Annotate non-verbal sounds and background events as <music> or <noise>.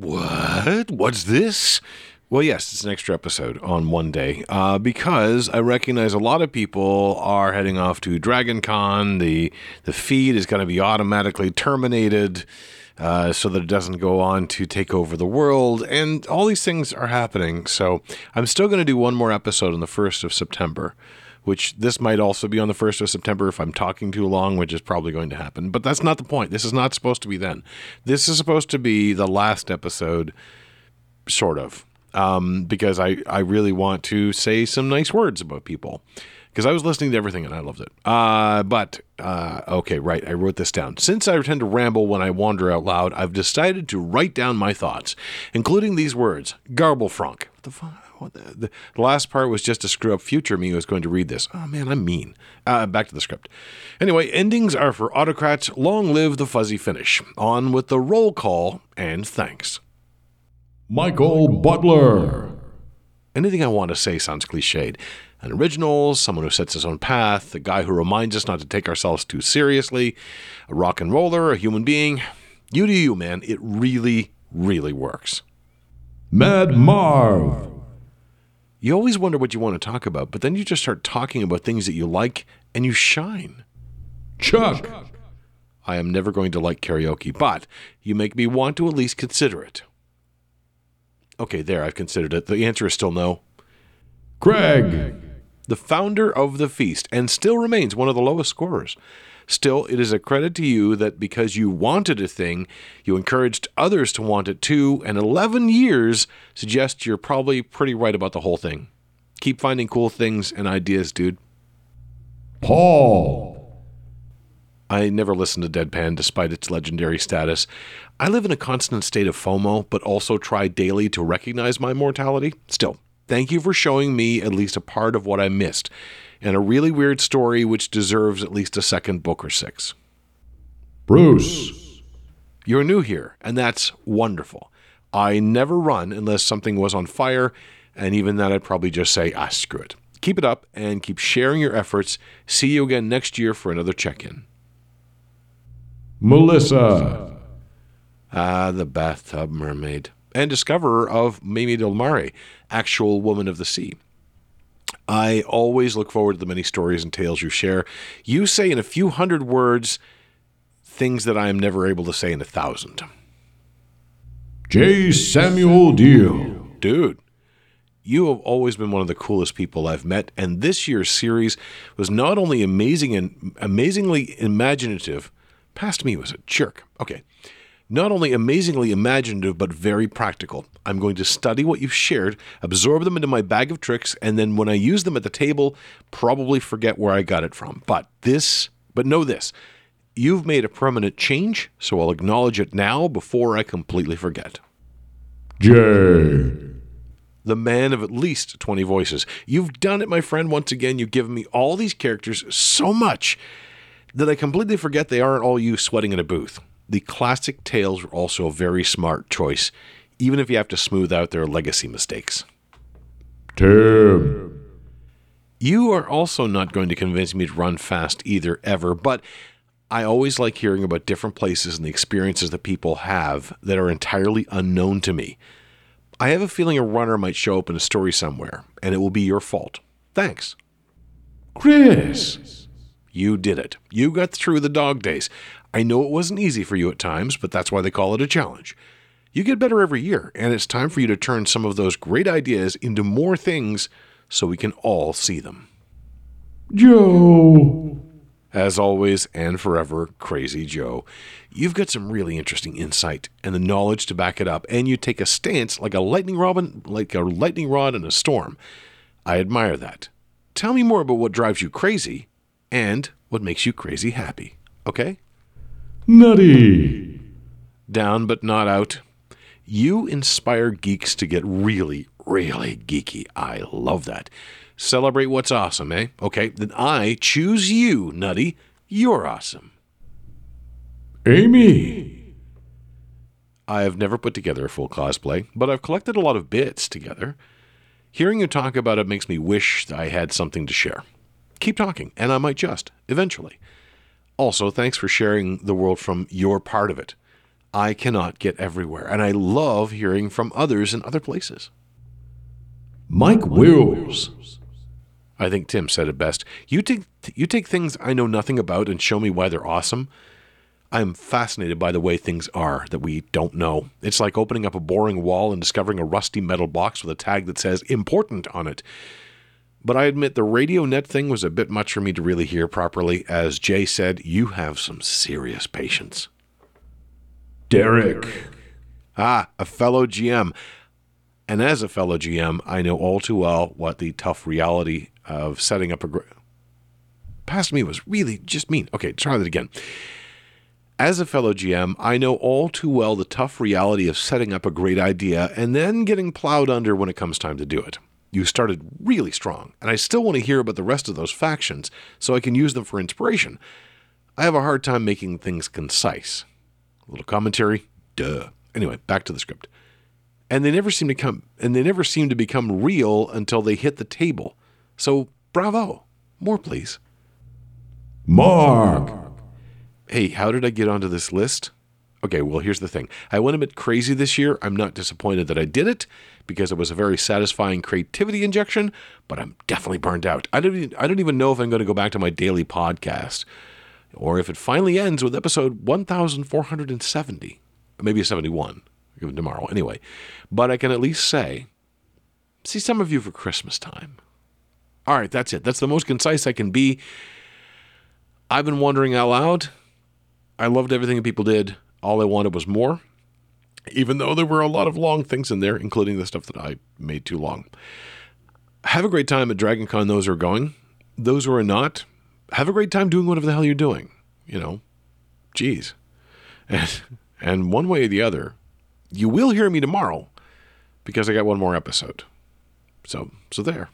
What? What's this? Well, yes, it's an extra episode on one day uh, because I recognize a lot of people are heading off to Dragon Con. The, the feed is going to be automatically terminated uh, so that it doesn't go on to take over the world. And all these things are happening. So I'm still going to do one more episode on the 1st of September which this might also be on the 1st of September if I'm talking too long, which is probably going to happen. But that's not the point. This is not supposed to be then. This is supposed to be the last episode, sort of, um, because I, I really want to say some nice words about people. Because I was listening to everything and I loved it. Uh, but, uh, okay, right, I wrote this down. Since I tend to ramble when I wander out loud, I've decided to write down my thoughts, including these words Garblefranc. What the fuck? What the, the, the, last part was just to screw up future me who was going to read this. Oh man, I'm mean. Uh, back to the script. Anyway, endings are for autocrats. Long live the fuzzy finish. On with the roll call and thanks. Michael Butler. Anything I want to say sounds cliched. An original, someone who sets his own path, a guy who reminds us not to take ourselves too seriously, a rock and roller, a human being. You do you, man. It really, really works. Mad Marv. You always wonder what you want to talk about, but then you just start talking about things that you like and you shine. Chuck. I am never going to like karaoke, but you make me want to at least consider it. Okay, there, I've considered it. The answer is still no. Craig. The founder of the feast, and still remains one of the lowest scorers. Still, it is a credit to you that because you wanted a thing, you encouraged others to want it too, and 11 years suggests you're probably pretty right about the whole thing. Keep finding cool things and ideas, dude. Paul. I never listened to Deadpan despite its legendary status. I live in a constant state of FOMO, but also try daily to recognize my mortality. Still, thank you for showing me at least a part of what I missed and a really weird story which deserves at least a second book or six. Bruce. You're new here, and that's wonderful. I never run unless something was on fire, and even then I'd probably just say, ah, screw it. Keep it up and keep sharing your efforts. See you again next year for another check in. Melissa. Ah, the bathtub mermaid. And discoverer of Mimi Del Mare, actual woman of the sea. I always look forward to the many stories and tales you share. You say in a few hundred words things that I am never able to say in a thousand. J. Samuel Deal. Dude, you have always been one of the coolest people I've met, and this year's series was not only amazing and amazingly imaginative, past me was a jerk. Okay not only amazingly imaginative, but very practical. I'm going to study what you've shared, absorb them into my bag of tricks, and then when I use them at the table, probably forget where I got it from. But this, but know this you've made a permanent change, so I'll acknowledge it now before I completely forget. J. The man of at least 20 voices. You've done it, my friend. Once again, you've given me all these characters so much that I completely forget they aren't all you sweating in a booth. The classic tales were also a very smart choice, even if you have to smooth out their legacy mistakes. Tim. You are also not going to convince me to run fast either, ever, but I always like hearing about different places and the experiences that people have that are entirely unknown to me. I have a feeling a runner might show up in a story somewhere, and it will be your fault. Thanks. Chris. You did it. You got through the dog days. I know it wasn't easy for you at times, but that's why they call it a challenge. You get better every year, and it's time for you to turn some of those great ideas into more things so we can all see them. Joe. As always and forever, Crazy Joe. You've got some really interesting insight and the knowledge to back it up, and you take a stance like a lightning robin, like a lightning rod in a storm. I admire that. Tell me more about what drives you crazy and what makes you crazy happy, okay? Nutty. Down but not out. You inspire geeks to get really, really geeky. I love that. Celebrate what's awesome, eh? Okay, then I choose you, Nutty. You're awesome. Amy. I have never put together a full cosplay, but I've collected a lot of bits together. Hearing you talk about it makes me wish I had something to share. Keep talking, and I might just, eventually. Also, thanks for sharing the world from your part of it. I cannot get everywhere, and I love hearing from others in other places. Mike Wills. I think Tim said it best. You take you take things I know nothing about and show me why they're awesome. I am fascinated by the way things are that we don't know. It's like opening up a boring wall and discovering a rusty metal box with a tag that says important on it. But I admit the radio net thing was a bit much for me to really hear properly. As Jay said, you have some serious patience. Derek. Ah, a fellow GM. And as a fellow GM, I know all too well what the tough reality of setting up a. Gr- Past me was really just mean. Okay, try that again. As a fellow GM, I know all too well the tough reality of setting up a great idea and then getting plowed under when it comes time to do it. You started really strong, and I still want to hear about the rest of those factions so I can use them for inspiration. I have a hard time making things concise. A little commentary? Duh. Anyway, back to the script. And they never seem to come and they never seem to become real until they hit the table. So bravo. More please. Mark. Hey, how did I get onto this list? Okay, well, here's the thing. I went a bit crazy this year. I'm not disappointed that I did it because it was a very satisfying creativity injection, but I'm definitely burned out. I don't even, I don't even know if I'm going to go back to my daily podcast or if it finally ends with episode 1470, maybe 71 tomorrow anyway. But I can at least say, see some of you for Christmas time. All right, that's it. That's the most concise I can be. I've been wondering out loud. I loved everything that people did. All I wanted was more, even though there were a lot of long things in there, including the stuff that I made too long. Have a great time at Dragon Con, those who are going. Those who are not, have a great time doing whatever the hell you're doing. You know, geez. <laughs> And, and one way or the other, you will hear me tomorrow because I got one more episode. So, so there.